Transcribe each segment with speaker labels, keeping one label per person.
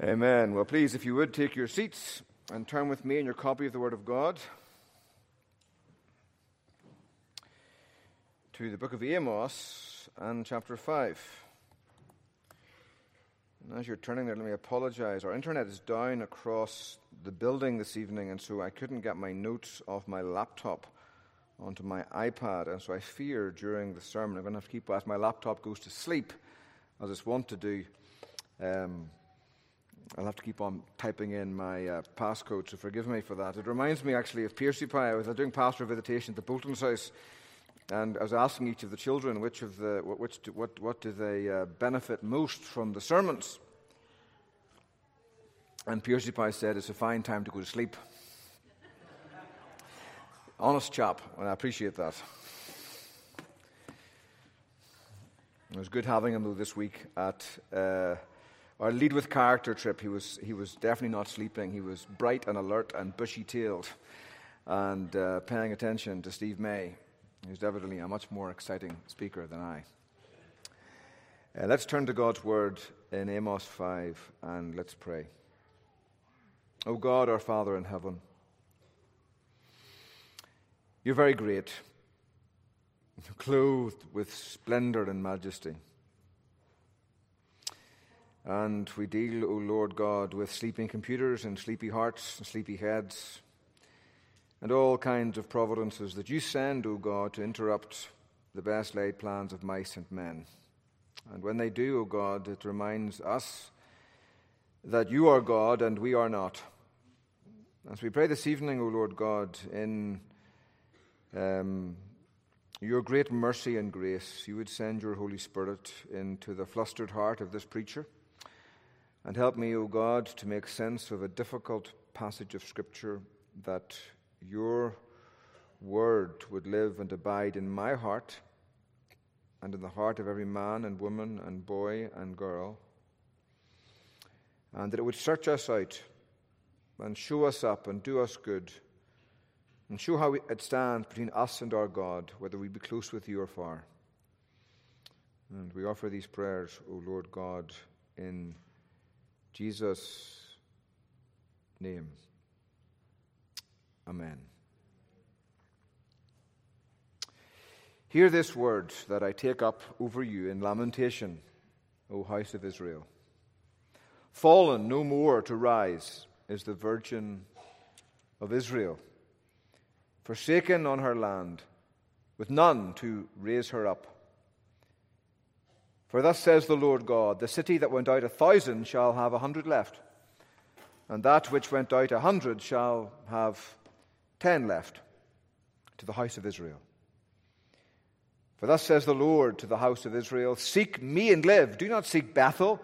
Speaker 1: Amen. Well, please, if you would, take your seats and turn with me in your copy of the Word of God to the book of Amos and chapter 5. And as you're turning there, let me apologize. Our internet is down across the building this evening, and so I couldn't get my notes off my laptop onto my iPad. And so I fear during the sermon I'm going to have to keep, as my laptop goes to sleep, as it's wont to do, um, I'll have to keep on typing in my uh, passcode, so forgive me for that. It reminds me actually of Piercy Pie. I was doing pastoral visitation at the Bolton's house, and I was asking each of the children which of the which do, what what do they uh, benefit most from the sermons. And Piercy Pie said, "It's a fine time to go to sleep." Honest chap, and I appreciate that. It was good having him though this week at. Uh, our lead with character trip, he was, he was definitely not sleeping. He was bright and alert and bushy tailed and uh, paying attention to Steve May. He's evidently a much more exciting speaker than I. Uh, let's turn to God's word in Amos 5 and let's pray. O God, our Father in heaven, you're very great, clothed with splendor and majesty. And we deal, O Lord God, with sleeping computers and sleepy hearts and sleepy heads and all kinds of providences that you send, O God, to interrupt the best laid plans of mice and men. And when they do, O God, it reminds us that you are God and we are not. As we pray this evening, O Lord God, in um, your great mercy and grace, you would send your Holy Spirit into the flustered heart of this preacher and help me, O God, to make sense of a difficult passage of Scripture that your word would live and abide in my heart and in the heart of every man and woman and boy and girl, and that it would search us out and show us up and do us good and show how it stands between us and our God, whether we be close with you or far. And we offer these prayers, O Lord God, in Jesus' name. Amen. Hear this word that I take up over you in lamentation, O house of Israel. Fallen no more to rise is the Virgin of Israel, forsaken on her land, with none to raise her up. For thus says the Lord God The city that went out a thousand shall have a hundred left, and that which went out a hundred shall have ten left to the house of Israel. For thus says the Lord to the house of Israel Seek me and live. Do not seek Bethel.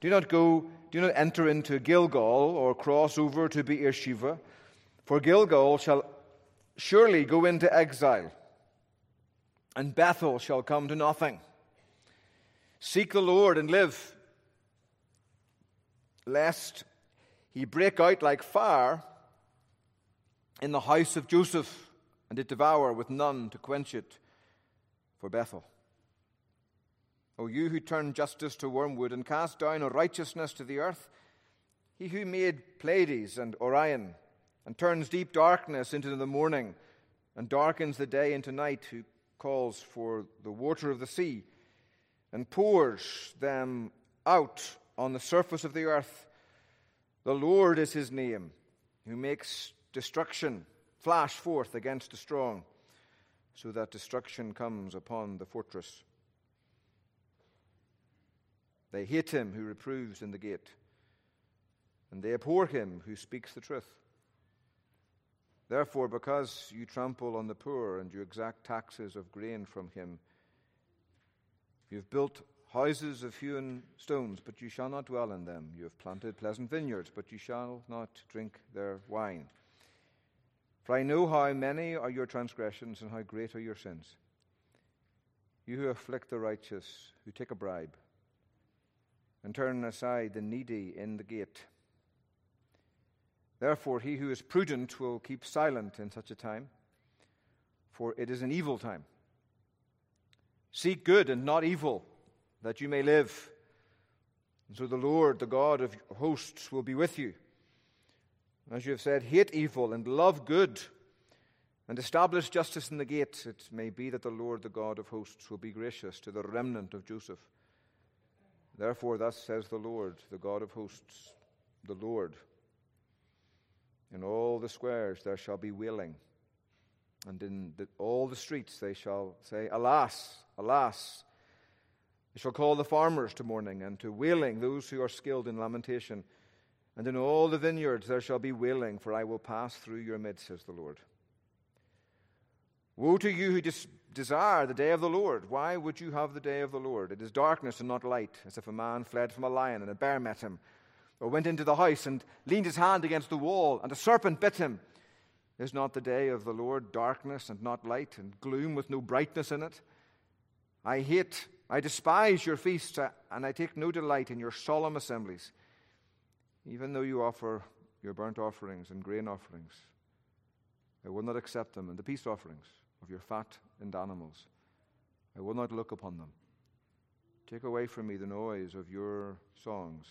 Speaker 1: Do not go, do not enter into Gilgal or cross over to Beersheba. For Gilgal shall surely go into exile, and Bethel shall come to nothing. Seek the Lord and live, lest he break out like fire in the house of Joseph and it devour with none to quench it for Bethel. O you who turn justice to wormwood and cast down a righteousness to the earth, he who made Pleiades and Orion and turns deep darkness into the morning and darkens the day into night, who calls for the water of the sea and pours them out on the surface of the earth. The Lord is his name, who makes destruction flash forth against the strong, so that destruction comes upon the fortress. They hate him who reproves in the gate, and they abhor him who speaks the truth. Therefore, because you trample on the poor and you exact taxes of grain from him, you have built houses of hewn stones, but you shall not dwell in them. You have planted pleasant vineyards, but you shall not drink their wine. For I know how many are your transgressions and how great are your sins. You who afflict the righteous, who take a bribe, and turn aside the needy in the gate. Therefore, he who is prudent will keep silent in such a time, for it is an evil time. Seek good and not evil, that you may live. And so the Lord, the God of hosts, will be with you. As you have said, hate evil and love good and establish justice in the gates. It may be that the Lord, the God of hosts, will be gracious to the remnant of Joseph. Therefore, thus says the Lord, the God of hosts, the Lord. In all the squares there shall be wailing, and in the, all the streets they shall say, Alas, alas. They shall call the farmers to mourning, and to wailing those who are skilled in lamentation. And in all the vineyards there shall be wailing, for I will pass through your midst, says the Lord. Woe to you who des- desire the day of the Lord. Why would you have the day of the Lord? It is darkness and not light, as if a man fled from a lion and a bear met him, or went into the house and leaned his hand against the wall, and a serpent bit him. Is not the day of the Lord darkness and not light, and gloom with no brightness in it? I hate, I despise your feasts, uh, and I take no delight in your solemn assemblies, even though you offer your burnt offerings and grain offerings. I will not accept them, and the peace offerings of your fat and animals. I will not look upon them. Take away from me the noise of your songs.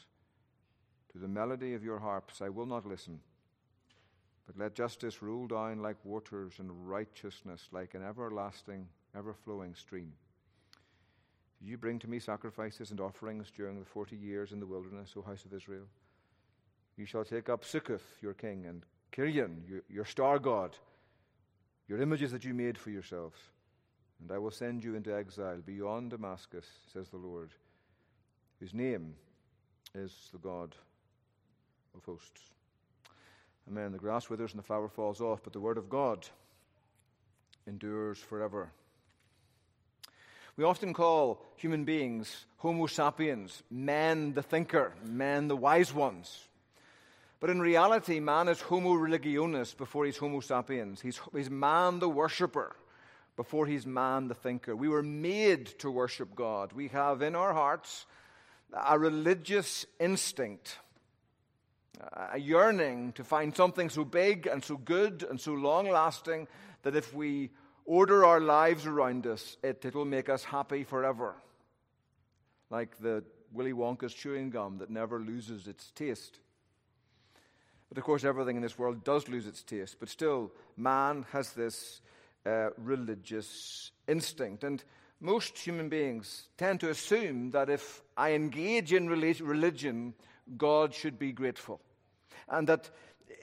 Speaker 1: To the melody of your harps I will not listen. But let justice rule down like waters and righteousness like an everlasting, ever flowing stream. You bring to me sacrifices and offerings during the forty years in the wilderness, O house of Israel? You shall take up Succoth, your king, and Kirian, your, your star god your images that you made for yourselves, and I will send you into exile beyond Damascus, says the Lord, whose name is the God of hosts. Amen. The grass withers and the flower falls off, but the word of God endures forever. We often call human beings Homo sapiens, man the thinker, man the wise ones. But in reality, man is homo religionis before he's homo sapiens. He's, he's man the worshipper before he's man the thinker. We were made to worship God. We have in our hearts a religious instinct, a yearning to find something so big and so good and so long lasting that if we order our lives around us, it, it will make us happy forever. Like the Willy Wonka's chewing gum that never loses its taste. But of course, everything in this world does lose its taste. But still, man has this uh, religious instinct. And most human beings tend to assume that if I engage in religion, God should be grateful. And that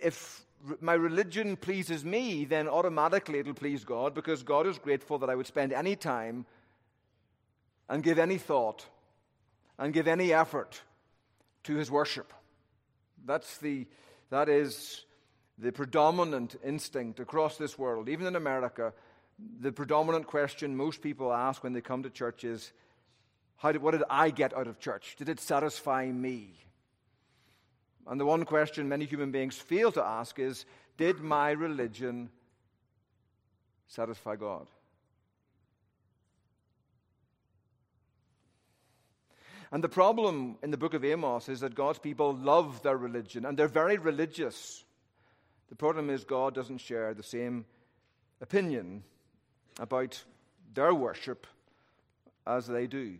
Speaker 1: if my religion pleases me, then automatically it'll please God because God is grateful that I would spend any time and give any thought and give any effort to his worship. That's the that is the predominant instinct across this world, even in America. The predominant question most people ask when they come to church is, How did, What did I get out of church? Did it satisfy me? And the one question many human beings fail to ask is, Did my religion satisfy God? And the problem in the book of Amos is that God's people love their religion and they're very religious. The problem is God doesn't share the same opinion about their worship as they do.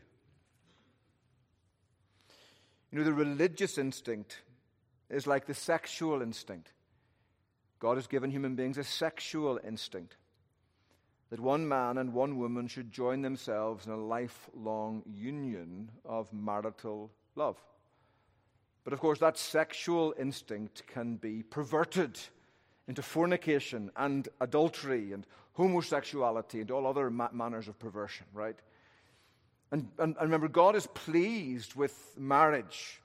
Speaker 1: You know, the religious instinct is like the sexual instinct. God has given human beings a sexual instinct that one man and one woman should join themselves in a lifelong union of marital love. But of course, that sexual instinct can be perverted into fornication and adultery and homosexuality and all other ma- manners of perversion, right? And, and, and remember, God is pleased with marriage,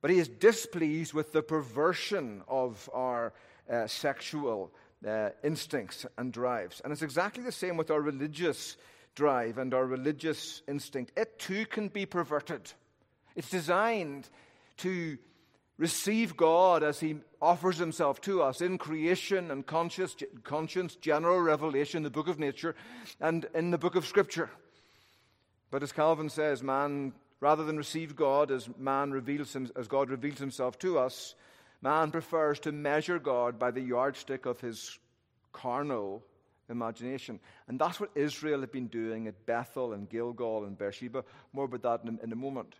Speaker 1: but He is displeased with the perversion of our uh, sexual uh, instincts and drives. And it's exactly the same with our religious drive and our religious instinct. It too can be perverted. It's designed to receive God as He offers Himself to us in creation and conscious, conscience, general revelation, the book of nature, and in the book of Scripture. But as Calvin says, man, rather than receive God as man reveals him, as God reveals Himself to us, Man prefers to measure God by the yardstick of his carnal imagination. And that's what Israel had been doing at Bethel and Gilgal and Beersheba. More about that in, in a moment.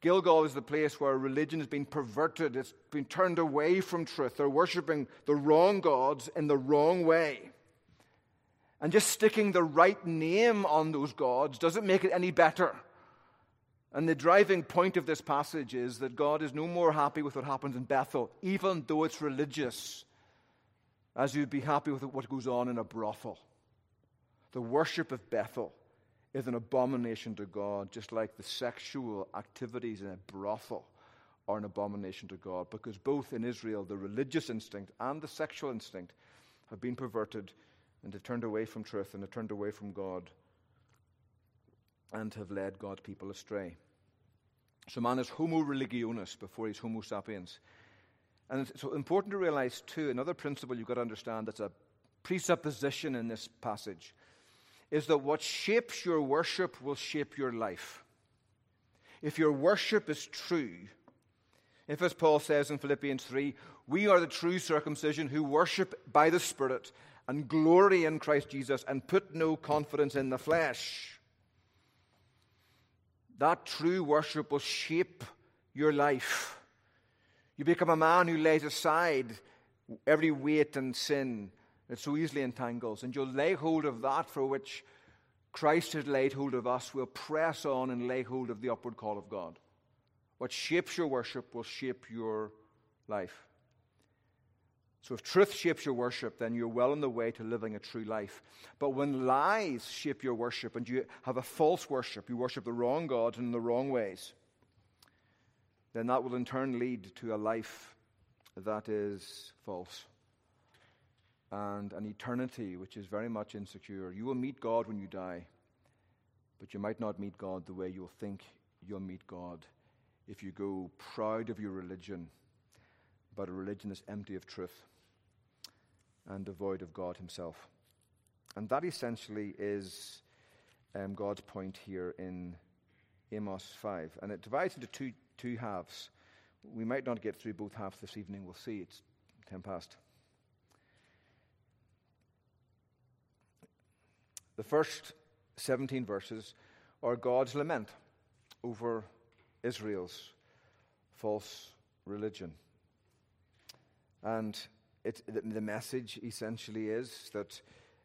Speaker 1: Gilgal is the place where religion has been perverted, it's been turned away from truth. They're worshipping the wrong gods in the wrong way. And just sticking the right name on those gods doesn't make it any better. And the driving point of this passage is that God is no more happy with what happens in Bethel, even though it's religious, as you'd be happy with what goes on in a brothel. The worship of Bethel is an abomination to God, just like the sexual activities in a brothel are an abomination to God, because both in Israel, the religious instinct and the sexual instinct have been perverted and have turned away from truth and have turned away from God and have led God's people astray. So man is homo religionis before he's homo sapiens. And it's so important to realize, too, another principle you've got to understand that's a presupposition in this passage is that what shapes your worship will shape your life. If your worship is true, if, as Paul says in Philippians 3, we are the true circumcision who worship by the Spirit and glory in Christ Jesus and put no confidence in the flesh. That true worship will shape your life. You become a man who lays aside every weight and sin that so easily entangles, and you'll lay hold of that for which Christ has laid hold of us. We'll press on and lay hold of the upward call of God. What shapes your worship will shape your life. So, if truth shapes your worship, then you're well on the way to living a true life. But when lies shape your worship and you have a false worship, you worship the wrong God in the wrong ways, then that will in turn lead to a life that is false and an eternity which is very much insecure. You will meet God when you die, but you might not meet God the way you'll think you'll meet God if you go proud of your religion, but a religion that's empty of truth and devoid of God Himself. And that essentially is um, God's point here in Amos 5. And it divides into two, two halves. We might not get through both halves this evening. We'll see. It's 10 past. The first 17 verses are God's lament over Israel's false religion. And it, the, message essentially is that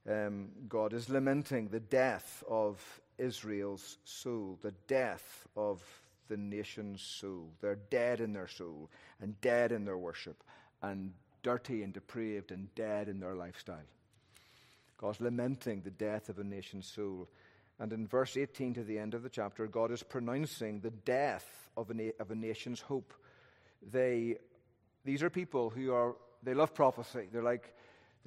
Speaker 1: um, God is lamenting the death of Israel's soul, the death of the nation's soul. They're dead in their soul and dead in their worship and dirty and depraved and dead in their lifestyle. God's lamenting the death of a nation's soul. And in verse 18 to the end of the chapter, God is pronouncing the death of a, na- of a nation's hope. They, these are people who are they love prophecy. They're like,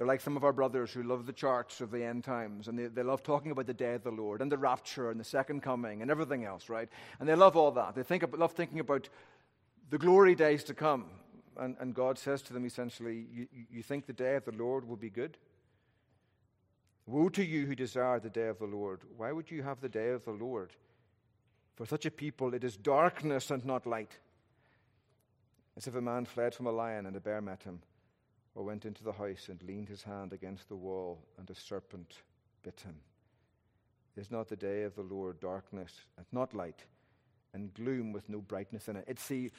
Speaker 1: they're like some of our brothers who love the charts of the end times, and they, they love talking about the day of the Lord and the rapture and the second coming and everything else, right? And they love all that. They think, love thinking about the glory days to come. And, and God says to them essentially, you, you think the day of the Lord will be good? Woe to you who desire the day of the Lord. Why would you have the day of the Lord? For such a people, it is darkness and not light. As if a man fled from a lion and a bear met him or went into the house and leaned his hand against the wall, and a serpent bit him. Is not the day of the Lord darkness and not light, and gloom with no brightness in it? It's the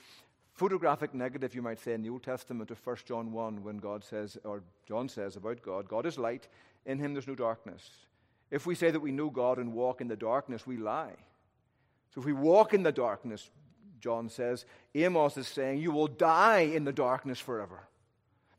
Speaker 1: photographic negative, you might say, in the Old Testament of 1 John 1, when God says, or John says about God, God is light, in him there's no darkness. If we say that we know God and walk in the darkness, we lie. So if we walk in the darkness, John says, Amos is saying, you will die in the darkness forever.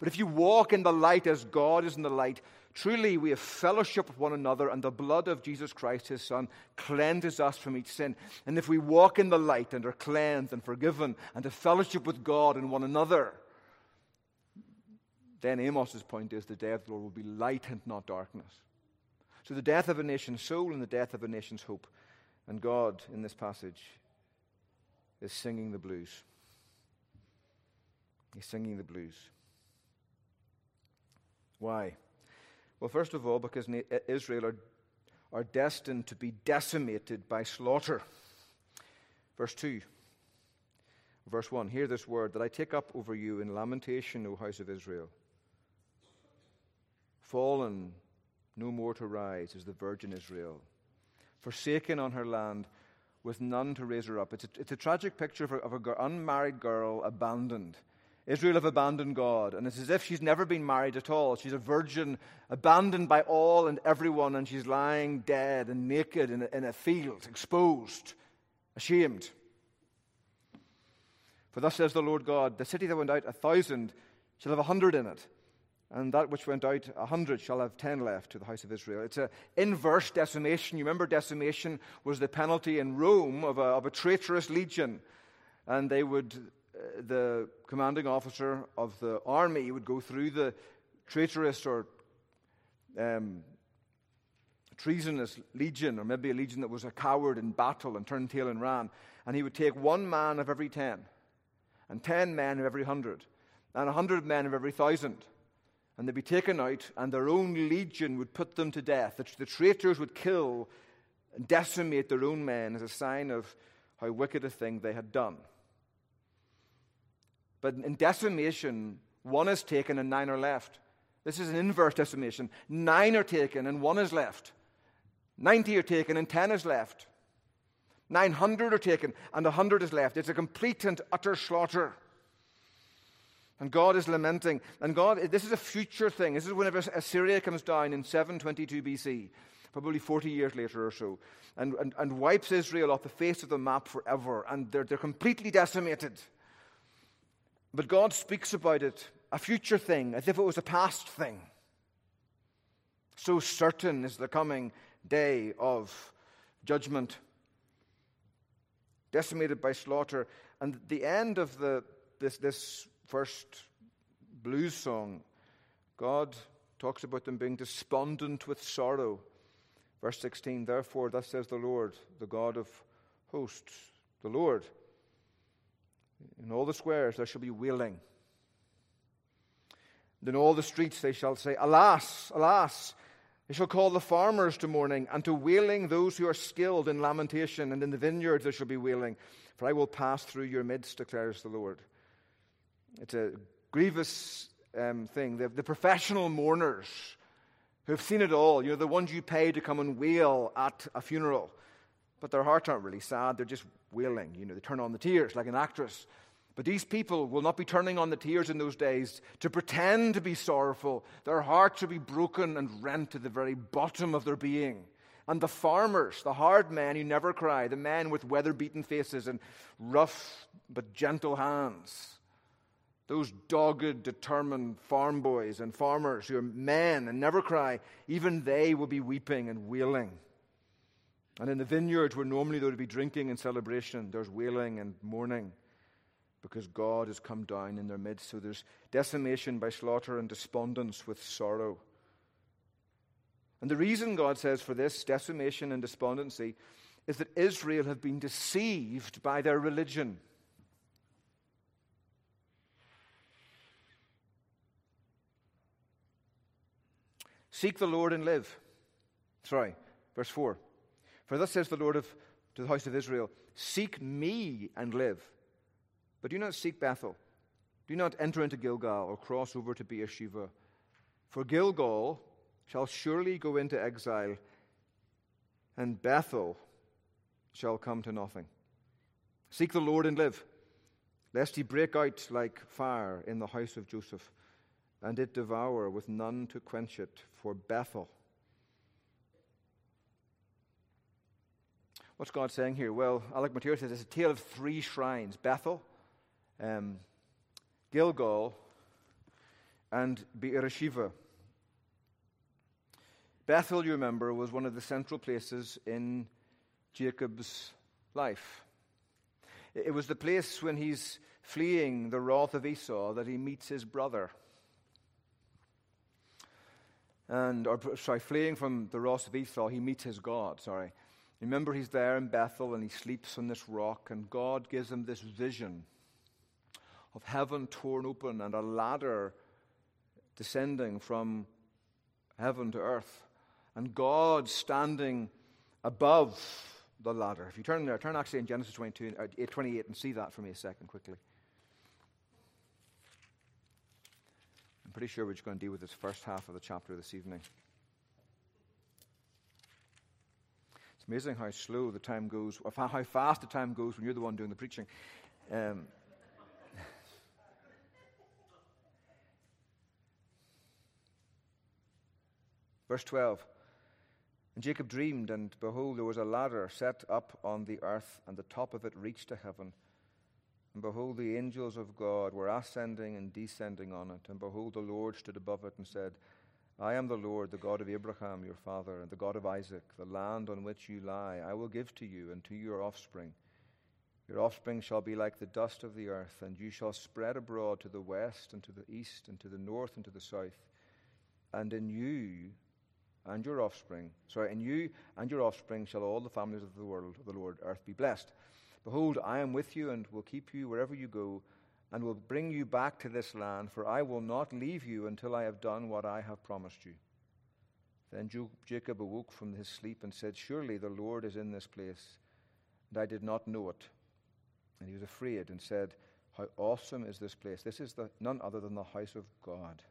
Speaker 1: But if you walk in the light as God is in the light, truly we have fellowship with one another, and the blood of Jesus Christ, his Son, cleanses us from each sin. And if we walk in the light and are cleansed and forgiven and have fellowship with God and one another, then Amos's point is the day of the Lord will be light and not darkness. So the death of a nation's soul and the death of a nation's hope. And God, in this passage, is singing the blues. He's singing the blues. Why? Well, first of all, because uh, Israel are, are destined to be decimated by slaughter. Verse 2. Verse 1 Hear this word that I take up over you in lamentation, O house of Israel. Fallen, no more to rise, is the virgin Israel. Forsaken on her land, with none to raise her up. It's a, it's a tragic picture of, a, of an unmarried girl abandoned. Israel have abandoned God, and it's as if she's never been married at all. She's a virgin, abandoned by all and everyone, and she's lying dead and naked in a, in a field, exposed, ashamed. For thus says the Lord God The city that went out a thousand shall have a hundred in it, and that which went out a hundred shall have ten left to the house of Israel. It's an inverse decimation. You remember, decimation was the penalty in Rome of a, of a traitorous legion, and they would, the commanding officer of the army would go through the traitorous or um, treasonous legion, or maybe a legion that was a coward in battle and turned tail and ran, and he would take one man of every ten, and ten men of every hundred, and a hundred men of every thousand and they'd be taken out, and their own legion would put them to death. The, the traitors would kill and decimate their own men as a sign of how wicked a thing they had done. But in decimation, one is taken and nine are left. This is an inverse decimation. Nine are taken and one is left. Ninety are taken and ten is left. Nine hundred are taken and a hundred is left. It's a complete and utter slaughter. And God is lamenting. And God, this is a future thing. This is whenever Assyria comes down in 722 BC, probably 40 years later or so, and, and, and wipes Israel off the face of the map forever. And they're, they're completely decimated. But God speaks about it, a future thing, as if it was a past thing. So certain is the coming day of judgment, decimated by slaughter. And the end of the, this, this first blues song, God talks about them being despondent with sorrow. Verse 16, therefore, thus says the Lord, the God of hosts, the Lord. In all the squares there shall be wailing. In all the streets they shall say, Alas, alas! They shall call the farmers to mourning, and to wailing those who are skilled in lamentation, and in the vineyards there shall be wailing. For I will pass through your midst, declares the Lord. It's a grievous um, thing. The, the professional mourners who've seen it all, you know, the ones you pay to come and wail at a funeral, but their hearts aren't really sad, they're just wailing. You know, they turn on the tears like an actress. But these people will not be turning on the tears in those days to pretend to be sorrowful. Their hearts will be broken and rent to the very bottom of their being. And the farmers, the hard men who never cry, the men with weather beaten faces and rough but gentle hands, those dogged, determined farm boys and farmers who are men and never cry, even they will be weeping and wailing. And in the vineyards where normally there would be drinking and celebration, there's wailing and mourning because God has come down in their midst. So there's decimation by slaughter and despondence with sorrow. And the reason God says for this decimation and despondency is that Israel have been deceived by their religion. Seek the Lord and live. Sorry, verse 4. For thus says the Lord of, to the house of Israel Seek me and live. But do not seek Bethel. Do not enter into Gilgal or cross over to Beersheba. For Gilgal shall surely go into exile, and Bethel shall come to nothing. Seek the Lord and live, lest he break out like fire in the house of Joseph and it devour with none to quench it for Bethel. What's God saying here? Well, Alec Motyer says it's a tale of three shrines Bethel, um, Gilgal, and Beersheba. Bethel, you remember, was one of the central places in Jacob's life. It was the place when he's fleeing the wrath of Esau that he meets his brother and or sorry, fleeing from the wrath of Esau, he meets his God. Sorry, remember he's there in Bethel and he sleeps on this rock, and God gives him this vision of heaven torn open and a ladder descending from heaven to earth, and God standing above the ladder. If you turn there, turn actually in Genesis 22, uh, 28 and see that for me a second quickly. I'm pretty sure we're just going to deal with this first half of the chapter this evening. It's amazing how slow the time goes, or how fast the time goes when you're the one doing the preaching. Um, verse 12. And Jacob dreamed, and behold, there was a ladder set up on the earth, and the top of it reached to heaven. And behold, the angels of God were ascending and descending on it. And behold, the Lord stood above it and said, I am the Lord, the God of Abraham, your father, and the God of Isaac. The land on which you lie, I will give to you and to your offspring. Your offspring shall be like the dust of the earth, and you shall spread abroad to the west and to the east and to the north and to the south. And in you and your offspring, sorry, in you and your offspring shall all the families of the world of the Lord earth be blessed. Behold, I am with you and will keep you wherever you go, and will bring you back to this land, for I will not leave you until I have done what I have promised you. Then Jacob awoke from his sleep and said, Surely the Lord is in this place, and I did not know it. And he was afraid and said, How awesome is this place! This is the, none other than the house of God.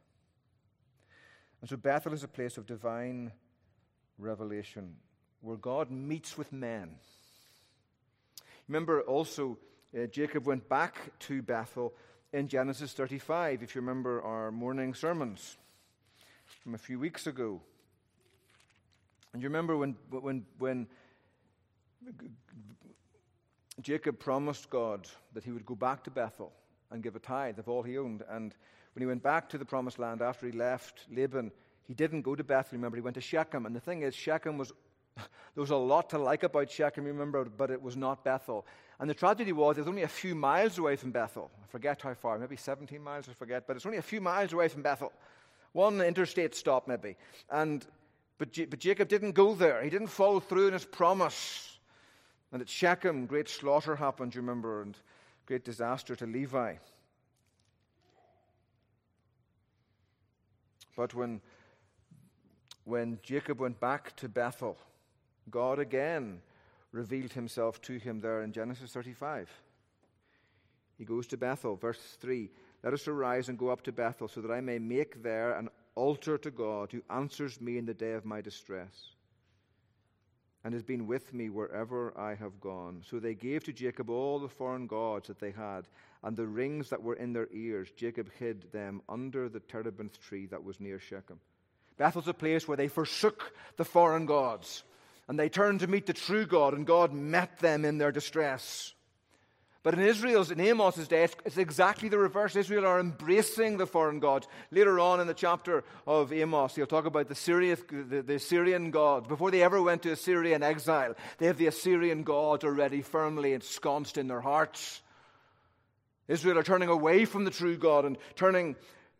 Speaker 1: And so Bethel is a place of divine revelation where God meets with men. Remember also, uh, Jacob went back to Bethel in Genesis 35, if you remember our morning sermons from a few weeks ago. And you remember when, when, when Jacob promised God that he would go back to Bethel and give a tithe of all he owned. And when he went back to the promised land after he left Laban, he didn't go to Bethel, remember, he went to Shechem. And the thing is, Shechem was, there was a lot to like about Shechem, remember, but it was not Bethel. And the tragedy was, it was only a few miles away from Bethel. I forget how far, maybe 17 miles, I forget, but it's only a few miles away from Bethel. One interstate stop, maybe. And, but, but Jacob didn't go there. He didn't follow through in his promise. And at Shechem, great slaughter happened, you remember, and great disaster to Levi. But when, when Jacob went back to Bethel, God again revealed himself to him there in Genesis 35. He goes to Bethel, verse 3 Let us arise and go up to Bethel, so that I may make there an altar to God who answers me in the day of my distress and has been with me wherever I have gone. So they gave to Jacob all the foreign gods that they had, and the rings that were in their ears. Jacob hid them under the terebinth tree that was near Shechem. Bethel's a place where they forsook the foreign gods, and they turned to meet the true God, and God met them in their distress. But in Israel's, in Amos's day, it's exactly the reverse. Israel are embracing the foreign gods. Later on in the chapter of Amos, he'll talk about the, Syria, the, the Assyrian gods. Before they ever went to Assyria in exile, they have the Assyrian gods already firmly ensconced in their hearts. Israel are turning away from the true God and turning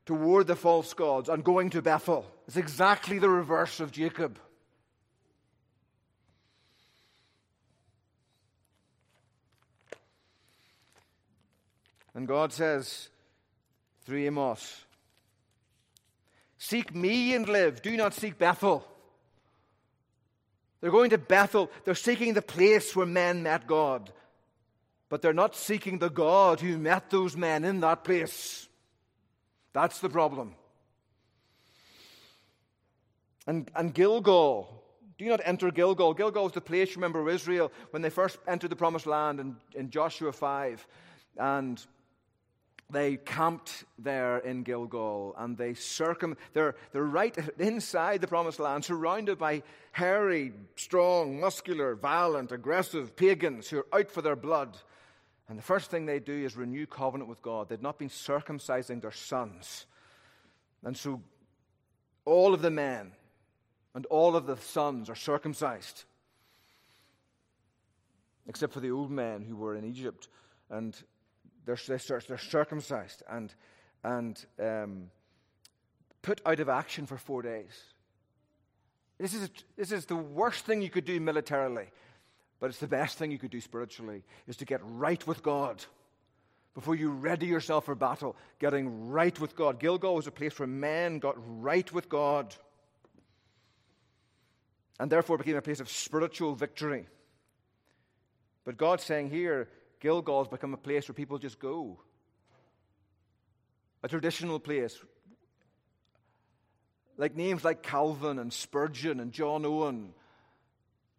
Speaker 1: toward the false gods and going to Bethel. It's exactly the reverse of Jacob. And God says through Amos, Seek me and live. Do not seek Bethel. They're going to Bethel. They're seeking the place where men met God. But they're not seeking the God who met those men in that place. That's the problem. And, and Gilgal. Do not enter Gilgal. Gilgal was the place, remember, Israel, when they first entered the promised land in, in Joshua 5. And they camped there in Gilgal and they circum they're, they're right inside the promised land, surrounded by hairy, strong, muscular, violent, aggressive pagans who are out for their blood. And the first thing they do is renew covenant with God. They'd not been circumcising their sons. And so all of the men and all of the sons are circumcised. Except for the old men who were in Egypt. And they're, they're, circumcised and, and um, put out of action for four days. This is, this is the worst thing you could do militarily, but it's the best thing you could do spiritually, is to get right with God. Before you ready yourself for battle, getting right with God. Gilgal was a place where men got right with God and therefore became a place of spiritual victory. But God's saying here, Gilgal's become a place where people just go. A traditional place. Like names like Calvin and Spurgeon and John Owen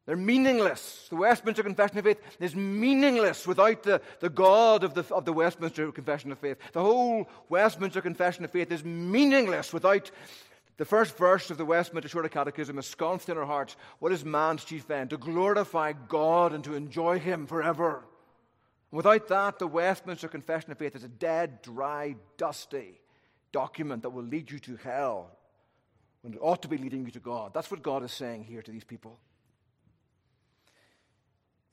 Speaker 1: They're meaningless. The Westminster Confession of Faith is meaningless without the, the God of the, of the Westminster Confession of Faith. The whole Westminster Confession of Faith is meaningless without the first verse of the Westminster Shorter Catechism, ensconced in our hearts. What is man's chief end? To glorify God and to enjoy Him forever. Without that, the Westminster Confession of Faith is a dead, dry, dusty document that will lead you to hell when it ought to be leading you to God. That's what God is saying here to these people.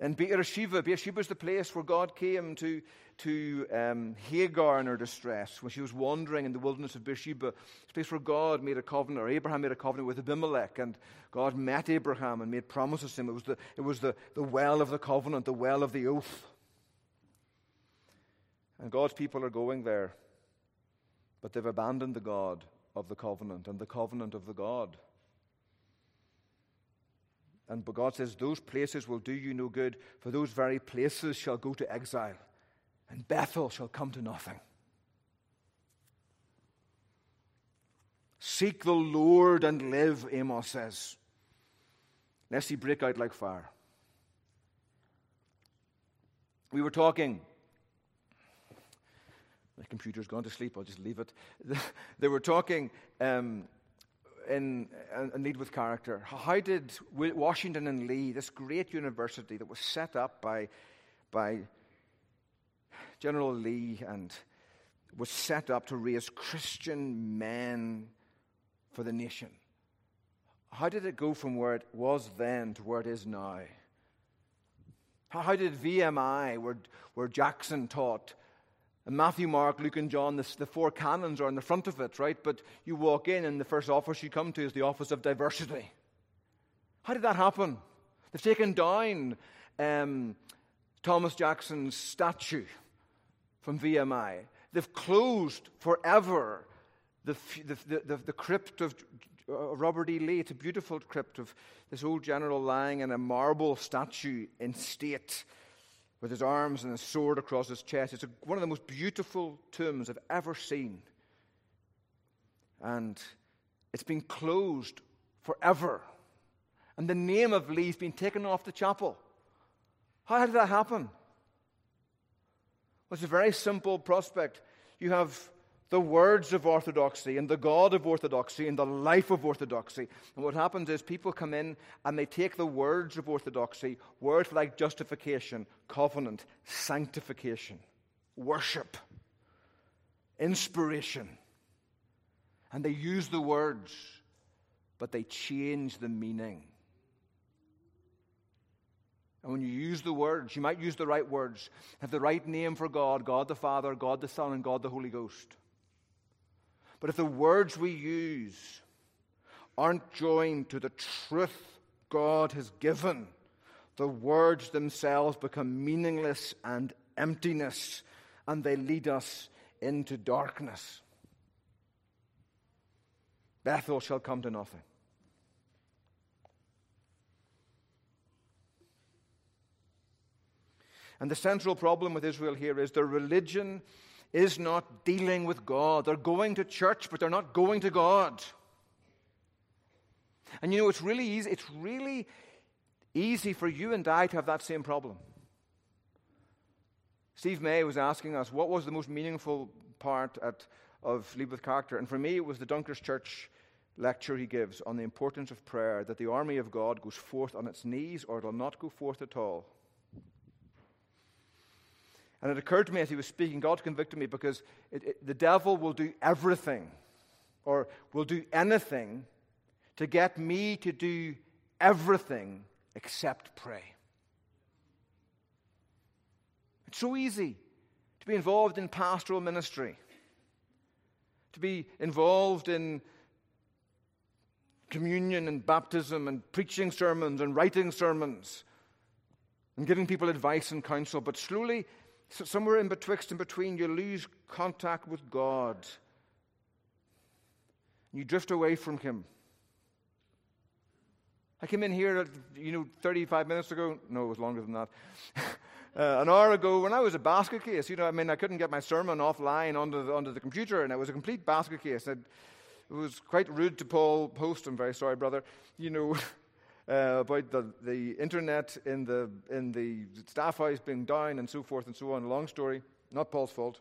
Speaker 1: And Beersheba, Beersheba is the place where God came to, to um, Hagar in her distress when she was wandering in the wilderness of Beersheba. It's a place where God made a covenant, or Abraham made a covenant with Abimelech, and God met Abraham and made promises to him. It was the, it was the, the well of the covenant, the well of the oath. And God's people are going there, but they've abandoned the God of the covenant and the covenant of the God. And but God says, Those places will do you no good, for those very places shall go to exile, and Bethel shall come to nothing. Seek the Lord and live, Amos says, lest he break out like fire. We were talking. My computer's gone to sleep, I'll just leave it. they were talking um, in, in Lead with Character. How did Washington and Lee, this great university that was set up by, by General Lee and was set up to raise Christian men for the nation, how did it go from where it was then to where it is now? How did VMI, where, where Jackson taught, Matthew, Mark, Luke, and John, the, the four cannons are in the front of it, right? But you walk in, and the first office you come to is the office of diversity. How did that happen? They've taken down um, Thomas Jackson's statue from VMI. They've closed forever the, the, the, the crypt of uh, Robert E. Lee. It's a beautiful crypt of this old general lying in a marble statue in state with his arms and his sword across his chest. It's a, one of the most beautiful tombs I've ever seen. And it's been closed forever. And the name of Lee's been taken off the chapel. How did that happen? Well, it's a very simple prospect. You have the words of orthodoxy and the God of orthodoxy and the life of orthodoxy. And what happens is people come in and they take the words of orthodoxy, words like justification, covenant, sanctification, worship, inspiration, and they use the words, but they change the meaning. And when you use the words, you might use the right words, have the right name for God God the Father, God the Son, and God the Holy Ghost. But if the words we use aren't joined to the truth God has given, the words themselves become meaningless and emptiness, and they lead us into darkness. Bethel shall come to nothing. And the central problem with Israel here is their religion is not dealing with God. They're going to church, but they're not going to God. And you know, it's really easy, it's really easy for you and I to have that same problem. Steve May was asking us what was the most meaningful part at, of Lead with Character. And for me, it was the Dunkers Church lecture he gives on the importance of prayer, that the army of God goes forth on its knees or it will not go forth at all. And it occurred to me as he was speaking, God convicted me because it, it, the devil will do everything or will do anything to get me to do everything except pray. It's so easy to be involved in pastoral ministry, to be involved in communion and baptism and preaching sermons and writing sermons and giving people advice and counsel, but slowly so somewhere in betwixt and between, you lose contact with God. You drift away from Him. I came in here, you know, 35 minutes ago. No, it was longer than that. uh, an hour ago, when I was a basket case, you know, I mean, I couldn't get my sermon offline onto the, the computer, and it was a complete basket case. It was quite rude to Paul Post. I'm very sorry, brother. You know, uh, about the, the internet in the, in the staff house being down and so forth and so on. Long story, not Paul's fault.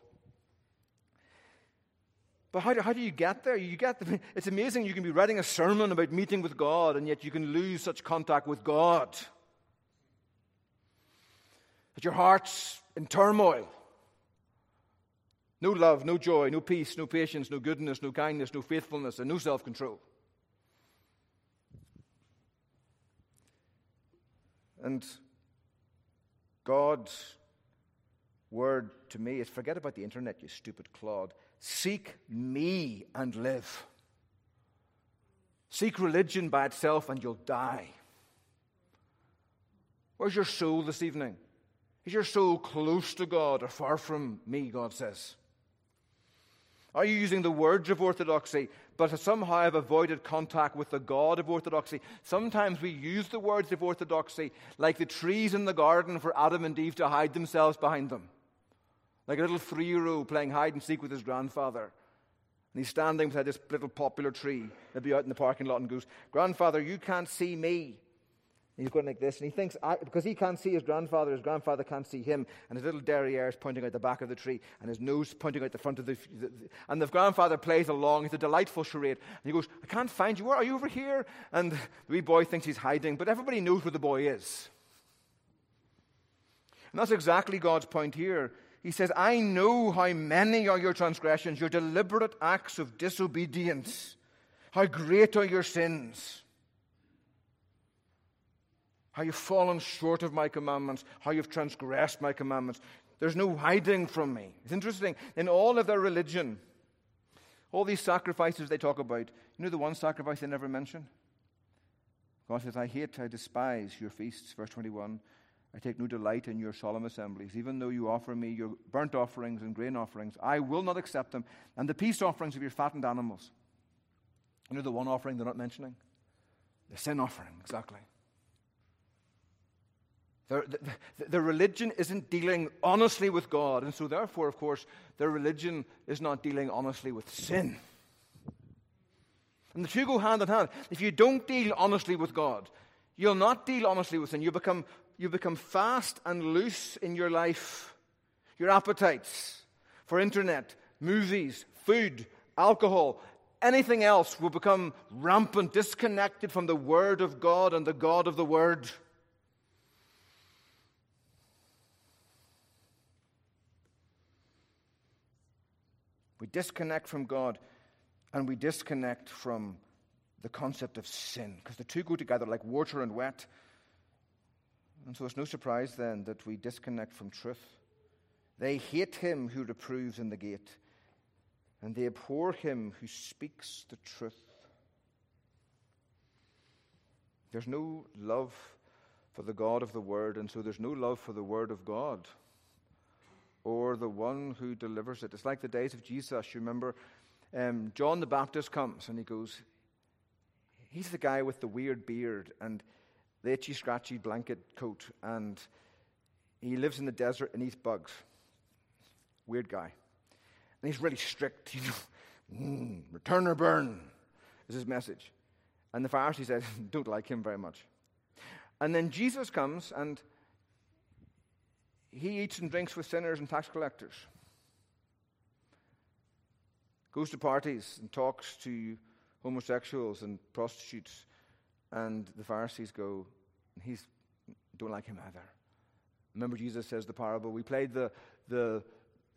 Speaker 1: But how do, how do you get there? You get the, it's amazing you can be writing a sermon about meeting with God, and yet you can lose such contact with God. That your heart's in turmoil. No love, no joy, no peace, no patience, no goodness, no kindness, no faithfulness, and no self control. And God's word to me is forget about the internet, you stupid clod. Seek me and live. Seek religion by itself and you'll die. Where's your soul this evening? Is your soul close to God or far from me, God says? Are you using the words of orthodoxy, but somehow have avoided contact with the God of orthodoxy? Sometimes we use the words of orthodoxy like the trees in the garden for Adam and Eve to hide themselves behind them. Like a little three year old playing hide and seek with his grandfather. And he's standing beside this little poplar tree. Maybe out in the parking lot and goes, Grandfather, you can't see me he's going like this, and he thinks, because he can't see his grandfather, his grandfather can't see him, and his little derriere is pointing out the back of the tree, and his nose pointing out the front of the, the, the, And the grandfather plays along. It's a delightful charade. And he goes, I can't find you. Where are you over here? And the wee boy thinks he's hiding, but everybody knows where the boy is. And that's exactly God's point here. He says, I know how many are your transgressions, your deliberate acts of disobedience. How great are your sins how you've fallen short of my commandments, how you've transgressed my commandments. There's no hiding from me. It's interesting. In all of their religion, all these sacrifices they talk about, you know the one sacrifice they never mention? God says, I hate, I despise your feasts, verse 21. I take no delight in your solemn assemblies. Even though you offer me your burnt offerings and grain offerings, I will not accept them. And the peace offerings of your fattened animals. You know the one offering they're not mentioning? The sin offering, exactly. Their, religion isn't dealing honestly with God, and so therefore, of course, their religion is not dealing honestly with sin. And the two go hand in hand. If you don't deal honestly with God, you'll not deal honestly with sin. You become, you become fast and loose in your life. Your appetites for internet, movies, food, alcohol, anything else will become rampant, disconnected from the Word of God and the God of the Word. Disconnect from God and we disconnect from the concept of sin because the two go together like water and wet. And so it's no surprise then that we disconnect from truth. They hate him who reproves in the gate, and they abhor him who speaks the truth. There's no love for the God of the Word, and so there's no love for the Word of God or the one who delivers it. It's like the days of Jesus. You remember, um, John the Baptist comes and he goes, He's the guy with the weird beard and the itchy, scratchy blanket coat, and he lives in the desert and eats bugs. Weird guy. And he's really strict, you know. Mm, return or burn is his message. And the Pharisees said, don't like him very much. And then Jesus comes and he eats and drinks with sinners and tax collectors, goes to parties and talks to homosexuals and prostitutes. And the Pharisees go, he's don't like him either. Remember, Jesus says the parable. We played the, the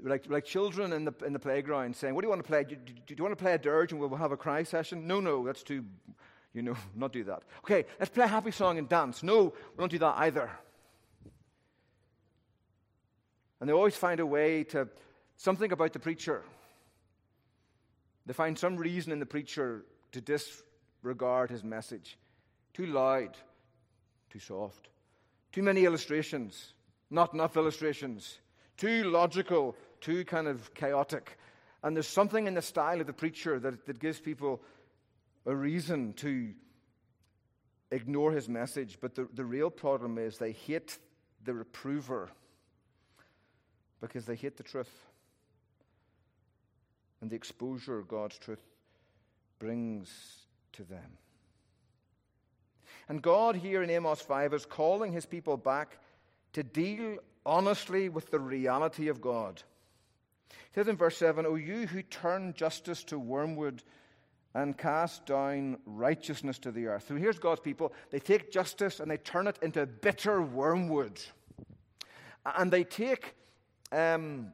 Speaker 1: like, like children in the, in the playground saying, What do you want to play? Do, do, do you want to play a dirge and we'll have a cry session? No, no, that's too, you know, not do that. Okay, let's play a happy song and dance. No, we don't do that either. And they always find a way to something about the preacher. They find some reason in the preacher to disregard his message. Too loud, too soft. Too many illustrations, not enough illustrations. Too logical, too kind of chaotic. And there's something in the style of the preacher that, that gives people a reason to ignore his message. But the, the real problem is they hate the reprover because they hate the truth and the exposure God's truth brings to them. And God, here in Amos 5, is calling his people back to deal honestly with the reality of God. He says in verse 7 O you who turn justice to wormwood and cast down righteousness to the earth. So here's God's people. They take justice and they turn it into bitter wormwood. And they take um,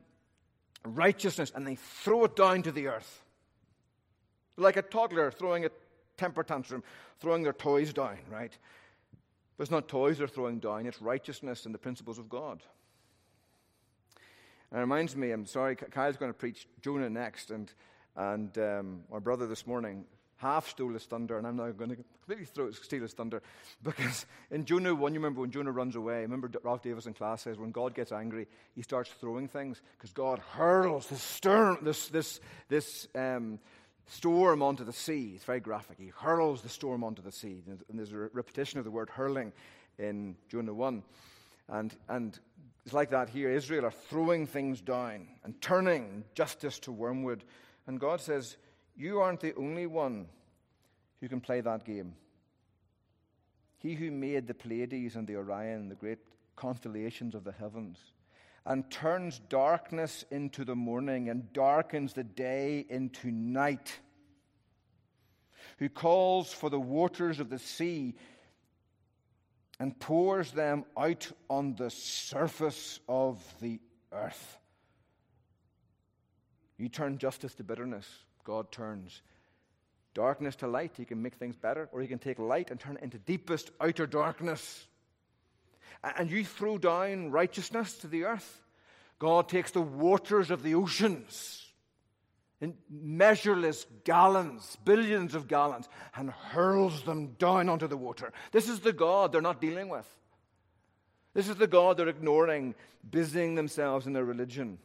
Speaker 1: righteousness and they throw it down to the earth. Like a toddler throwing a temper tantrum, throwing their toys down, right? But it's not toys they're throwing down, it's righteousness and the principles of God. And it reminds me, I'm sorry, Kyle's going to preach Jonah next, and, and um, brother this morning half stole his thunder, and I'm now going to completely throw, steal his thunder. Because in Jonah 1, you remember when Jonah runs away, remember Ralph Davis in class says when God gets angry, he starts throwing things, because God hurls this, stern, this, this, this um, storm onto the sea. It's very graphic. He hurls the storm onto the sea. And there's a repetition of the word hurling in Jonah 1. And, and it's like that here. Israel are throwing things down and turning justice to wormwood. And God says, You aren't the only one who can play that game. He who made the Pleiades and the Orion, the great constellations of the heavens, and turns darkness into the morning and darkens the day into night, who calls for the waters of the sea and pours them out on the surface of the earth. You turn justice to bitterness, God turns darkness to light. He can make things better, or He can take light and turn it into deepest outer darkness. And you throw down righteousness to the earth. God takes the waters of the oceans in measureless gallons, billions of gallons, and hurls them down onto the water. This is the God they're not dealing with. This is the God they're ignoring, busying themselves in their religion.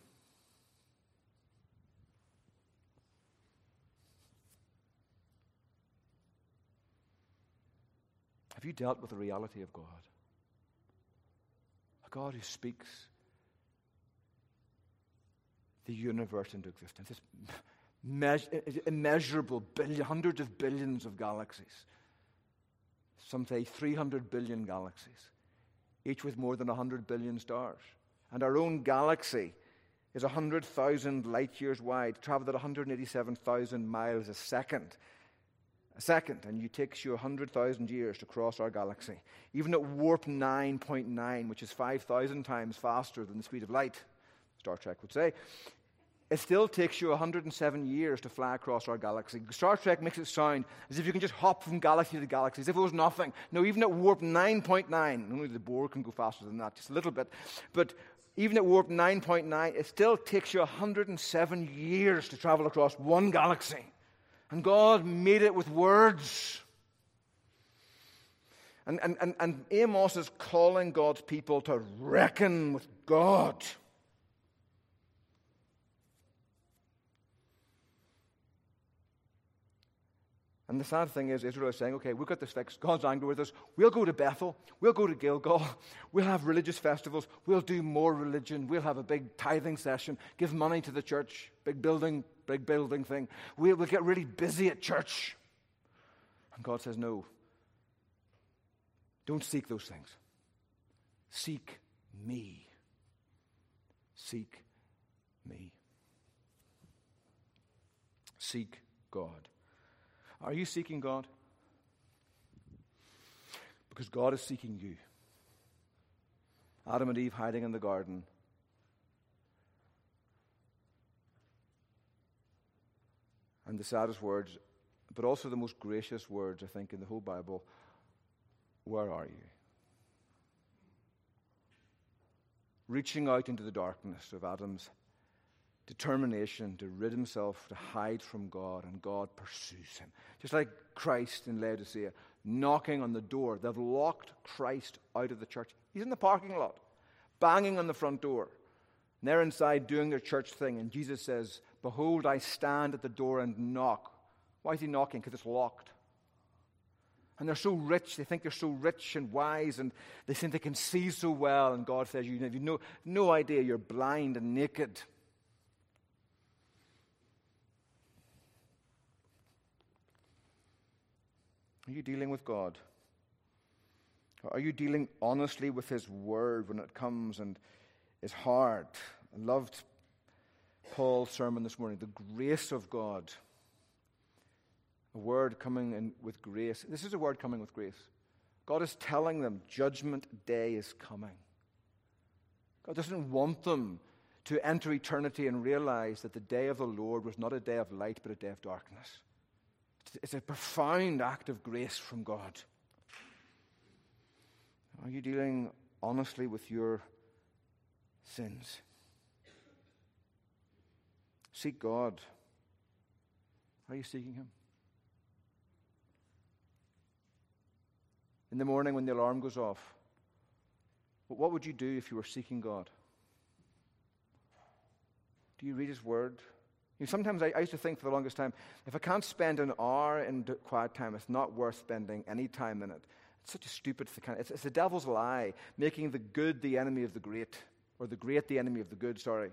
Speaker 1: Have you dealt with the reality of God? A God who speaks the universe into existence. This me- immeasurable billion, hundreds of billions of galaxies. Some say 300 billion galaxies, each with more than 100 billion stars. And our own galaxy is 100,000 light years wide, traveled at 187,000 miles a second. A second, and it takes you 100,000 years to cross our galaxy. Even at warp 9.9, which is 5,000 times faster than the speed of light, Star Trek would say, it still takes you 107 years to fly across our galaxy. Star Trek makes it sound as if you can just hop from galaxy to galaxy, as if it was nothing. No, even at warp 9.9, only the Borg can go faster than that, just a little bit. But even at warp 9.9, it still takes you 107 years to travel across one galaxy. And God made it with words. And, and, and, and Amos is calling God's people to reckon with God. And the sad thing is, Israel is saying, okay, we've got this fixed. God's angry with us. We'll go to Bethel. We'll go to Gilgal. We'll have religious festivals. We'll do more religion. We'll have a big tithing session. Give money to the church. Big building, big building thing. We'll, we'll get really busy at church. And God says, no. Don't seek those things. Seek me. Seek me. Seek God. Are you seeking God? Because God is seeking you. Adam and Eve hiding in the garden. And the saddest words, but also the most gracious words, I think, in the whole Bible Where are you? Reaching out into the darkness of Adam's determination to rid himself, to hide from God, and God pursues him. Just like Christ in Laodicea, knocking on the door. They've locked Christ out of the church. He's in the parking lot, banging on the front door. And they're inside doing their church thing, and Jesus says, Behold, I stand at the door and knock. Why is he knocking? Because it's locked. And they're so rich, they think they're so rich and wise, and they think they can see so well. And God says, You have no, no idea, you're blind and naked. Are you dealing with God? Are you dealing honestly with His Word when it comes and is hard? I loved Paul's sermon this morning, the grace of God. A word coming in with grace. This is a word coming with grace. God is telling them judgment day is coming. God doesn't want them to enter eternity and realize that the day of the Lord was not a day of light, but a day of darkness. It's a profound act of grace from God. Are you dealing honestly with your sins? Seek God. Are you seeking Him? In the morning when the alarm goes off, what would you do if you were seeking God? Do you read His Word? You know, sometimes I, I, used to think for the longest time, if I can't spend an hour in quiet time, it's not worth spending any time in it. It's such a stupid thing. It's, it's the devil's lie, making the good the enemy of the great, or the great the enemy of the good, sorry.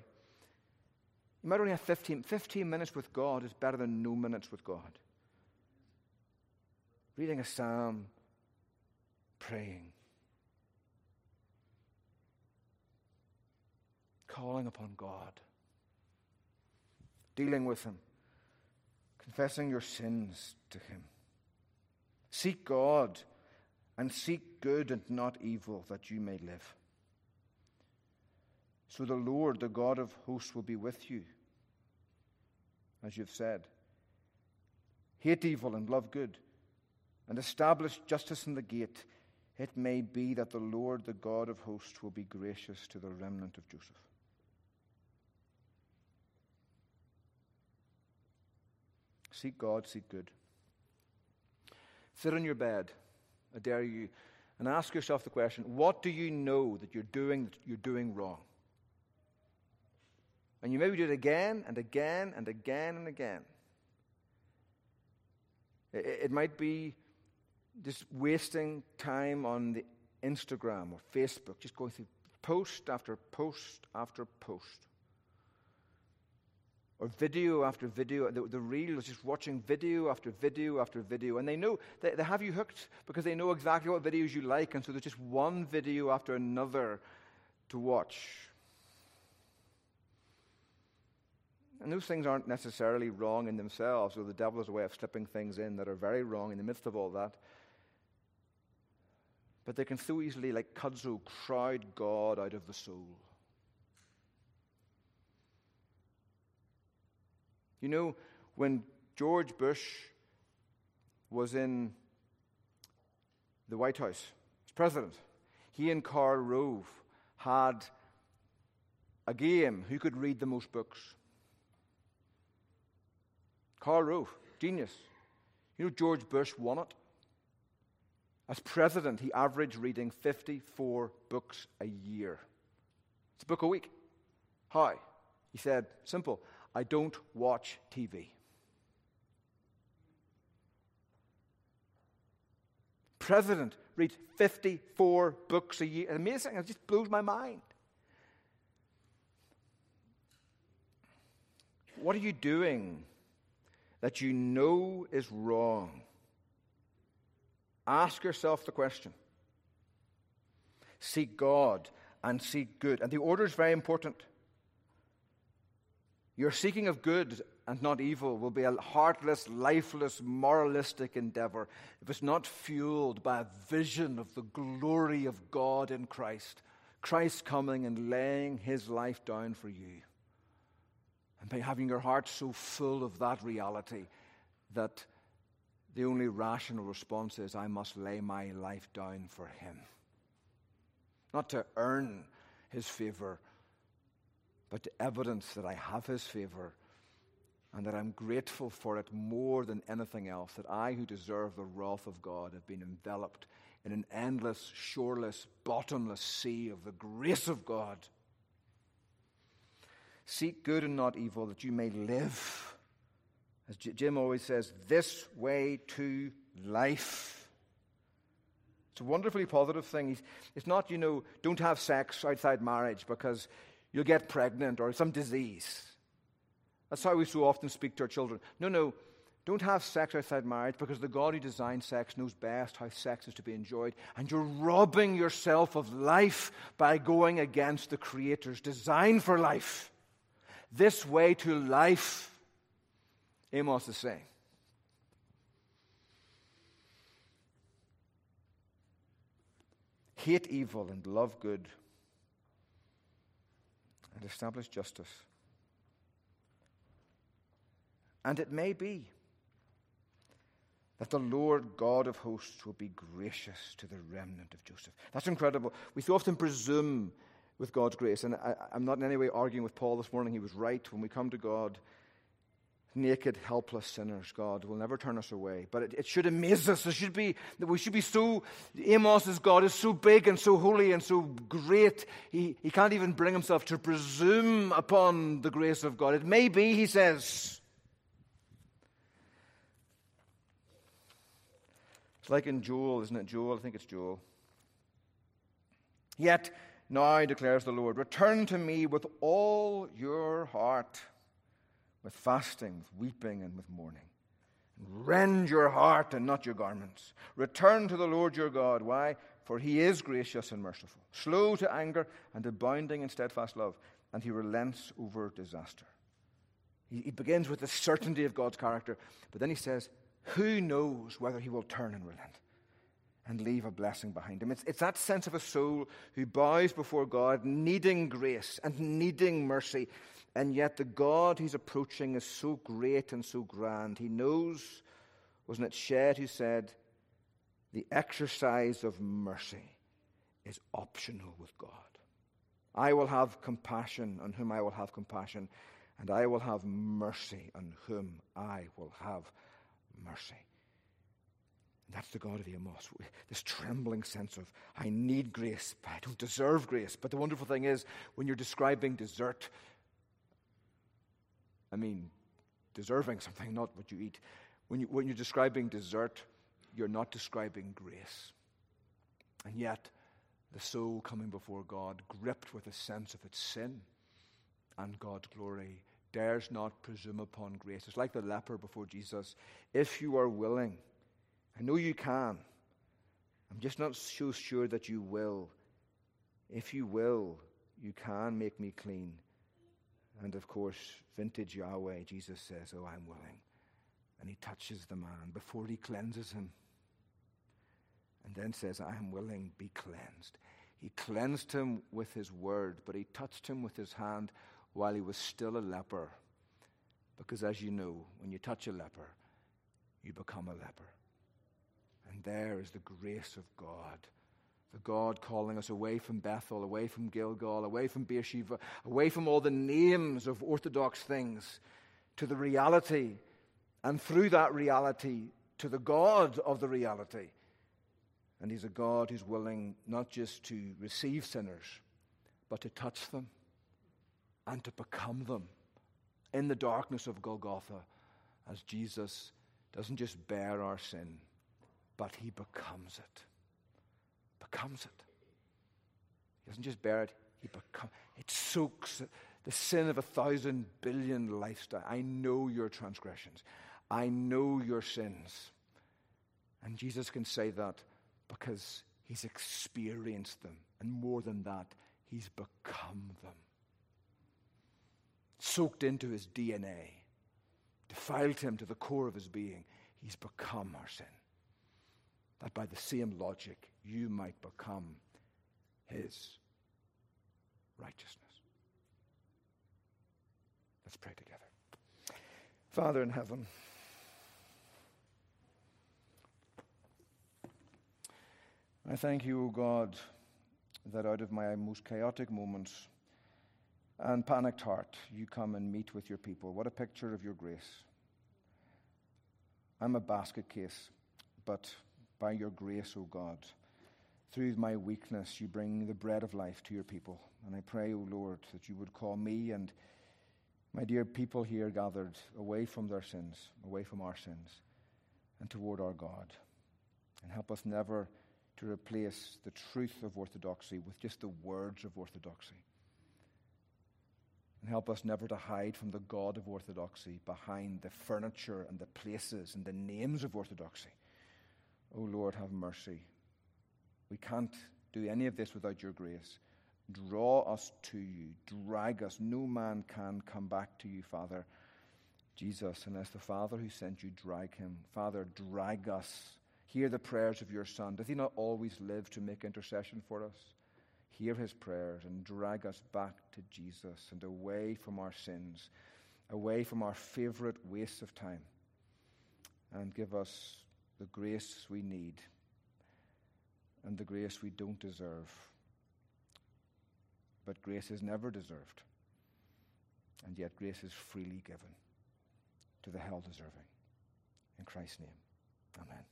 Speaker 1: You might only have 15, 15 minutes with God is better than no minutes with God. Reading a psalm, praying, calling upon God dealing with Him, confessing your sins to Him. Seek God and seek good and not evil, that you may live. So the Lord, the God of hosts, will be with you, as you've said. Hate evil and love good, and establish justice in the gate. It may be that the Lord, the God of hosts, will be gracious to the remnant of Joseph. Seek God, seek good. Sit on your bed, I dare you, and ask yourself the question what do you know that you're doing that you're doing wrong? And you maybe do it again and again and again and again. It, it might be just wasting time on the Instagram or Facebook, just going through post after post after post or video after video. The, the is just watching video after video after video. And they know, they, they have you hooked because they know exactly what videos you like. And so there's just one video after another to watch. And those things aren't necessarily wrong in themselves, or the devil has a way of slipping things in that are very wrong in the midst of all that. But they can so easily, like kudzu, crowd God out of the soul. You know, when George Bush was in the White House as president, he and Karl Rove had a game who could read the most books. Karl Rove, genius. You know, George Bush won it. As president, he averaged reading 54 books a year. It's a book a week. How? He said, simple. I don't watch TV. President reads 54 books a year. Amazing. It just blows my mind. What are you doing that you know is wrong? Ask yourself the question. Seek God and seek good. And the order is very important. Your seeking of good and not evil will be a heartless, lifeless, moralistic endeavor if it's not fueled by a vision of the glory of God in Christ. Christ coming and laying his life down for you. And by having your heart so full of that reality that the only rational response is, I must lay my life down for him. Not to earn his favor, but the evidence that I have His favor and that I'm grateful for it more than anything else. That I, who deserve the wrath of God, have been enveloped in an endless, shoreless, bottomless sea of the grace of God. Seek good and not evil, that you may live. As Jim always says, this way to life. It's a wonderfully positive thing. It's not, you know, don't have sex outside marriage because you'll get pregnant or some disease. That's how we so often speak to our children. No, no, Don't have sex outside marriage because the God who designed sex knows best how sex is to be enjoyed. And you're robbing yourself of life by going against the Creator's design for life. This way to life, Amos is saying. Hate evil and love good, and establish justice. And it may be that the Lord God of hosts will be gracious to the remnant of Joseph. That's incredible. We so often presume with God's grace, and I, am not in any way arguing with Paul this morning. He was right. When we come to God, naked, helpless sinners, God will never turn us away. But it, it should amaze us. It should be that we should be so. Amos's God is so big and so holy and so great. He, he can't even bring himself to presume upon the grace of God. It may be, he says It's like in Joel, isn't it? Joel, I think it's Joel. Yet now declares the Lord, return to me with all your heart, with fasting, with weeping, and with mourning. And Rend your heart and not your garments. Return to the Lord your God. Why? For he is gracious and merciful, slow to anger and abounding in steadfast love, and he relents over disaster. He, he begins with the certainty of God's character, but then he says, who knows whether he will turn and relent and leave a blessing behind him? It's, it's that sense of a soul who bows before God, needing grace and needing mercy. And yet, the God he's approaching is so great and so grand. He knows, wasn't it Shedd who said, the exercise of mercy is optional with God. I will have compassion on whom I will have compassion, and I will have mercy on whom I will have mercy. That's the God of Amos. This trembling sense of, I need grace, but I don't deserve grace. But the wonderful thing is, when you're describing desert, I mean, deserving something, not what you eat. When, you, when you're describing dessert, you're not describing grace. And yet, the soul coming before God, gripped with a sense of its sin and God's glory, dares not presume upon grace. It's like the leper before Jesus. If you are willing, I know you can. I'm just not so sure that you will. If you will, you can make me clean. And of course, vintage Yahweh, Jesus says, Oh, I'm willing. And he touches the man before he cleanses him. And then says, I am willing, be cleansed. He cleansed him with his word, but he touched him with his hand while he was still a leper. Because as you know, when you touch a leper, you become a leper. And there is the grace of God. The God calling us away from Bethel, away from Gilgal, away from Beersheba, away from all the names of orthodox things to the reality, and through that reality, to the God of the reality. And He's a God who's willing not just to receive sinners, but to touch them and to become them in the darkness of Golgotha as Jesus doesn't just bear our sin, but he becomes it. Becomes it. He doesn't just bear it, he becomes it soaks the sin of a thousand billion lifestyle. I know your transgressions. I know your sins. And Jesus can say that because he's experienced them. And more than that, he's become them soaked into his DNA, defiled him to the core of his being, he's become our sin. That by the same logic, you might become his righteousness. Let's pray together. Father in heaven, I thank you, O God, that out of my most chaotic moments, and panicked heart, you come and meet with your people. What a picture of your grace. I'm a basket case, but by your grace, O God, through my weakness, you bring the bread of life to your people. And I pray, O oh Lord, that you would call me and my dear people here gathered away from their sins, away from our sins, and toward our God. And help us never to replace the truth of orthodoxy with just the words of orthodoxy
Speaker 2: And help us never to hide from the God of orthodoxy behind the furniture and the places and the names of orthodoxy. O oh Lord, have mercy. We can't do any of this without your grace. Draw us to you, drag us. No man can come back to you, Father. Jesus, unless the Father who sent you drag him. Father, drag us. Hear the prayers of your Son. Does he not always live to make intercession for us? Hear his prayers and drag us back to Jesus and away from our sins, away from our favorite waste of time, and give us the grace we need and the grace we don't deserve. But grace is never deserved, and yet grace is freely given to the hell deserving. In Christ's name, amen.